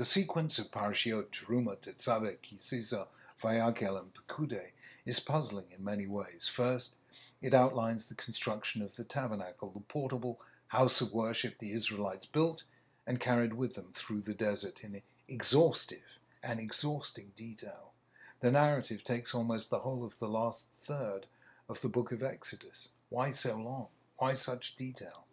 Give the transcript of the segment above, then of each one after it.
The sequence of Parashiot, Terumah, Tetzaveh, Kisisa, Vayakel, and Pekude is puzzling in many ways. First, it outlines the construction of the tabernacle, the portable house of worship the Israelites built and carried with them through the desert in exhaustive and exhausting detail. The narrative takes almost the whole of the last third of the book of Exodus. Why so long? Why such detail?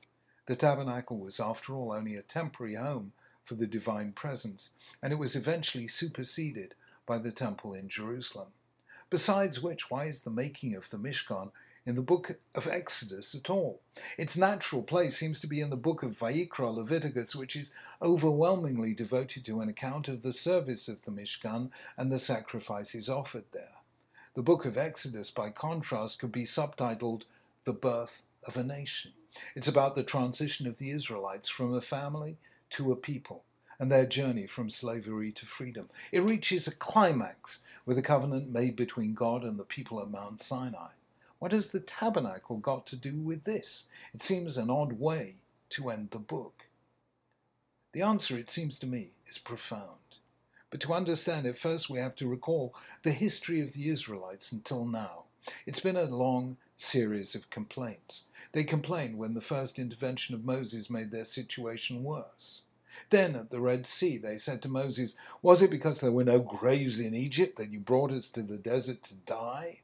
The tabernacle was, after all, only a temporary home for the divine presence, and it was eventually superseded by the temple in Jerusalem. Besides which, why is the making of the Mishkan in the book of Exodus at all? Its natural place seems to be in the book of Vayikra, Leviticus, which is overwhelmingly devoted to an account of the service of the Mishkan and the sacrifices offered there. The book of Exodus, by contrast, could be subtitled The Birth of a Nation. It's about the transition of the Israelites from a family to a people and their journey from slavery to freedom. It reaches a climax with a covenant made between God and the people at Mount Sinai. What has the tabernacle got to do with this? It seems an odd way to end the book. The answer, it seems to me, is profound. But to understand it, first we have to recall the history of the Israelites until now. It's been a long series of complaints. They complained when the first intervention of Moses made their situation worse. Then at the Red Sea they said to Moses, Was it because there were no graves in Egypt that you brought us to the desert to die?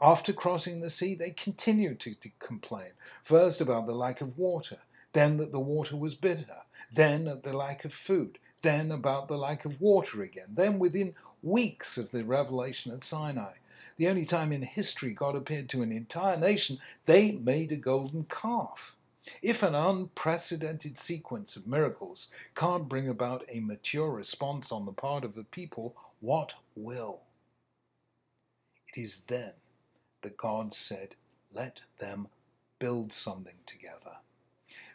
After crossing the sea, they continued to, to complain, first about the lack of water, then that the water was bitter, then at the lack of food, then about the lack of water again, then within weeks of the revelation at Sinai. The only time in history God appeared to an entire nation, they made a golden calf. If an unprecedented sequence of miracles can't bring about a mature response on the part of a people, what will? It is then that God said, Let them build something together.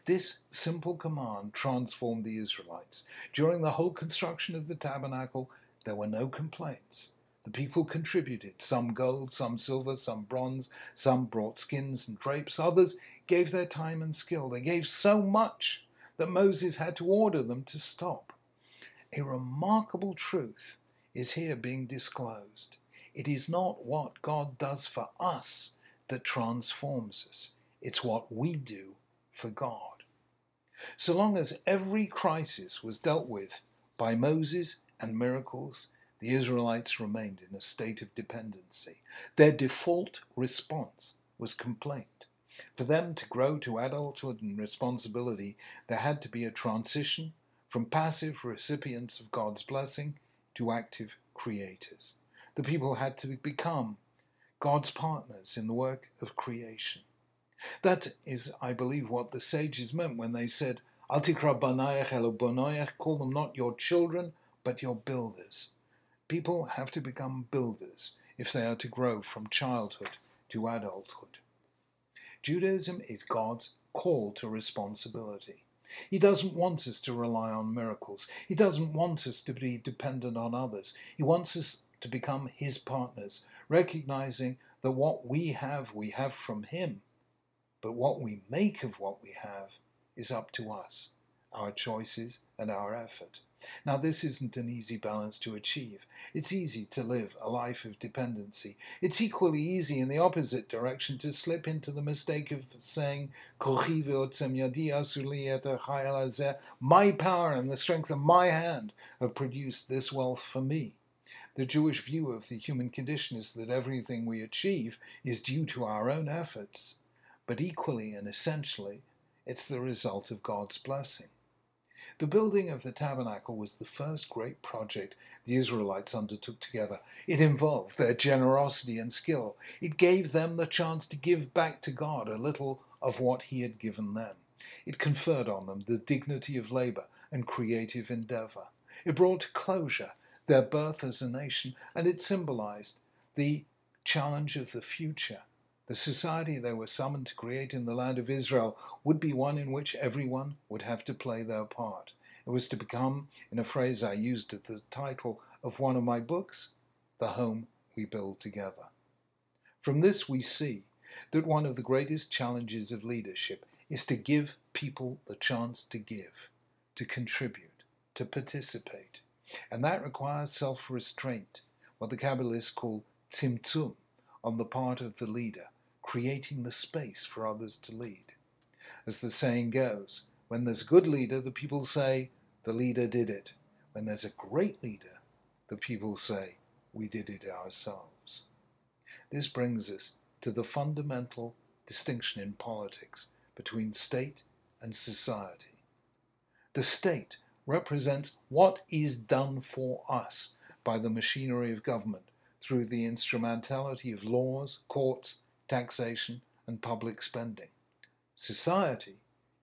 This simple command transformed the Israelites. During the whole construction of the tabernacle, there were no complaints. The people contributed, some gold, some silver, some bronze, some brought skins and drapes, others gave their time and skill. They gave so much that Moses had to order them to stop. A remarkable truth is here being disclosed. It is not what God does for us that transforms us, it's what we do for God. So long as every crisis was dealt with by Moses and miracles, the Israelites remained in a state of dependency. Their default response was complaint. For them to grow to adulthood and responsibility, there had to be a transition from passive recipients of God's blessing to active creators. The people had to become God's partners in the work of creation. That is, I believe, what the sages meant when they said, Altikra banayach elobonoyach, call them not your children, but your builders. People have to become builders if they are to grow from childhood to adulthood. Judaism is God's call to responsibility. He doesn't want us to rely on miracles. He doesn't want us to be dependent on others. He wants us to become His partners, recognizing that what we have, we have from Him. But what we make of what we have is up to us, our choices and our effort. Now, this isn't an easy balance to achieve. It's easy to live a life of dependency. It's equally easy in the opposite direction to slip into the mistake of saying, My power and the strength of my hand have produced this wealth for me. The Jewish view of the human condition is that everything we achieve is due to our own efforts, but equally and essentially, it's the result of God's blessing. The building of the tabernacle was the first great project the Israelites undertook together. It involved their generosity and skill. It gave them the chance to give back to God a little of what He had given them. It conferred on them the dignity of labor and creative endeavor. It brought to closure their birth as a nation, and it symbolized the challenge of the future the society they were summoned to create in the land of Israel would be one in which everyone would have to play their part. It was to become, in a phrase I used at the title of one of my books, the home we build together. From this, we see that one of the greatest challenges of leadership is to give people the chance to give, to contribute, to participate. And that requires self restraint, what the Kabbalists call tzimtzum, on the part of the leader, creating the space for others to lead. As the saying goes, when there's a good leader, the people say, the leader did it. When there's a great leader, the people say, we did it ourselves. This brings us to the fundamental distinction in politics between state and society. The state represents what is done for us by the machinery of government through the instrumentality of laws, courts, taxation, and public spending. Society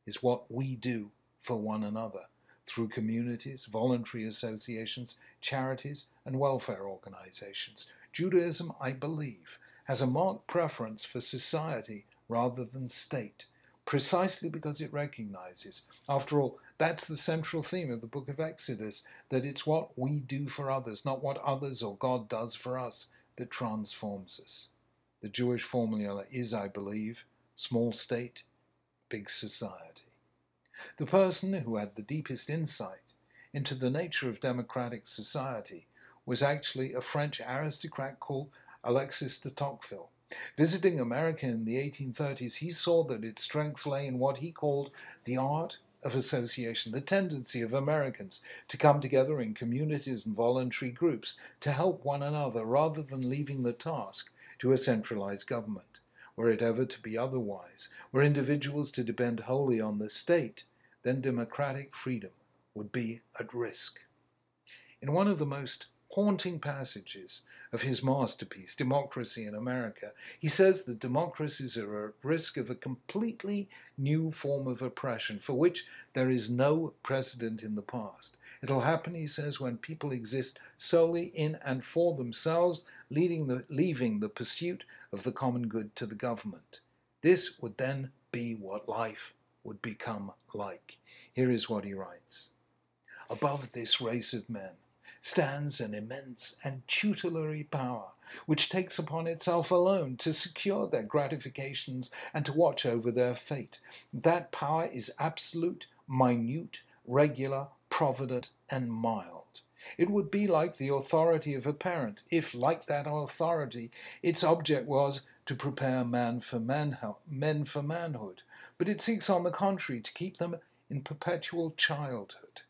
is what we do for one another through communities, voluntary associations, charities, and welfare organizations. Judaism, I believe, has a marked preference for society rather than state, precisely because it recognizes, after all, that's the central theme of the book of Exodus, that it's what we do for others, not what others or God does for us, that transforms us. The Jewish formula is, I believe, small state, big society. The person who had the deepest insight into the nature of democratic society was actually a French aristocrat called Alexis de Tocqueville. Visiting America in the 1830s, he saw that its strength lay in what he called the art of association, the tendency of Americans to come together in communities and voluntary groups to help one another rather than leaving the task to a centralized government. Were it ever to be otherwise, were individuals to depend wholly on the state, then democratic freedom would be at risk. In one of the most haunting passages of his masterpiece, Democracy in America, he says that democracies are at risk of a completely new form of oppression for which there is no precedent in the past. It'll happen, he says, when people exist solely in and for themselves, leading the, leaving the pursuit of the common good to the government. This would then be what life would become like. Here is what he writes Above this race of men stands an immense and tutelary power, which takes upon itself alone to secure their gratifications and to watch over their fate. That power is absolute, minute, regular, provident, and mild. It would be like the authority of a parent if, like that authority, its object was to prepare man for manho- men for manhood, but it seeks, on the contrary, to keep them in perpetual childhood.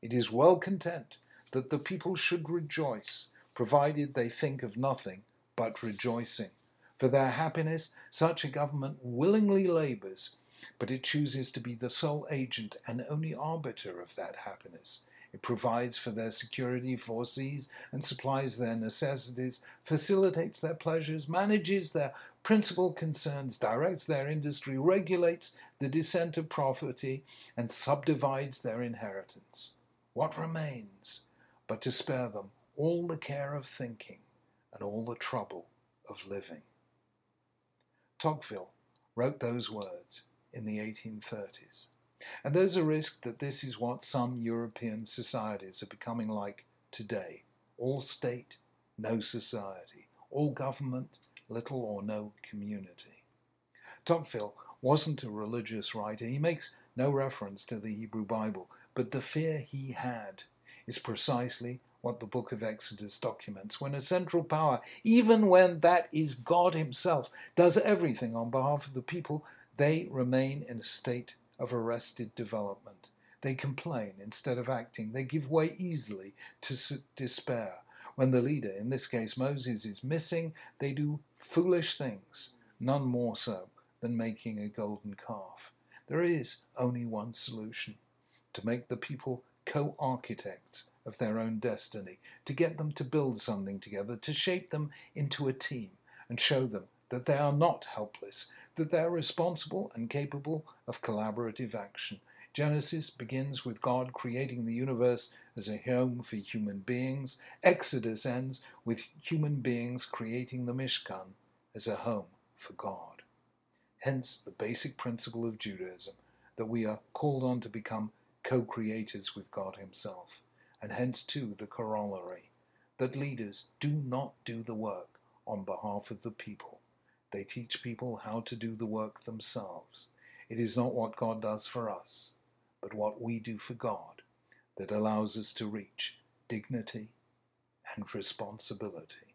It is well content that the people should rejoice, provided they think of nothing but rejoicing. For their happiness, such a government willingly labours, but it chooses to be the sole agent and only arbiter of that happiness. It provides for their security, foresees and supplies their necessities, facilitates their pleasures, manages their principal concerns, directs their industry, regulates the descent of property, and subdivides their inheritance. What remains but to spare them all the care of thinking and all the trouble of living? Tocqueville wrote those words in the 1830s. And there's a risk that this is what some European societies are becoming like today all state, no society, all government, little or no community. Tocqueville wasn't a religious writer. He makes no reference to the Hebrew Bible, but the fear he had is precisely what the book of Exodus documents when a central power, even when that is God Himself, does everything on behalf of the people, they remain in a state of arrested development. They complain instead of acting. They give way easily to despair. When the leader, in this case Moses, is missing, they do foolish things, none more so than making a golden calf. There is only one solution to make the people co architects of their own destiny, to get them to build something together, to shape them into a team, and show them that they are not helpless, that they are responsible and capable of collaborative action. Genesis begins with God creating the universe as a home for human beings. Exodus ends with human beings creating the Mishkan as a home for God. Hence the basic principle of Judaism that we are called on to become co creators with God Himself, and hence too the corollary that leaders do not do the work on behalf of the people they teach people how to do the work themselves. It is not what God does for us, but what we do for God that allows us to reach dignity and responsibility.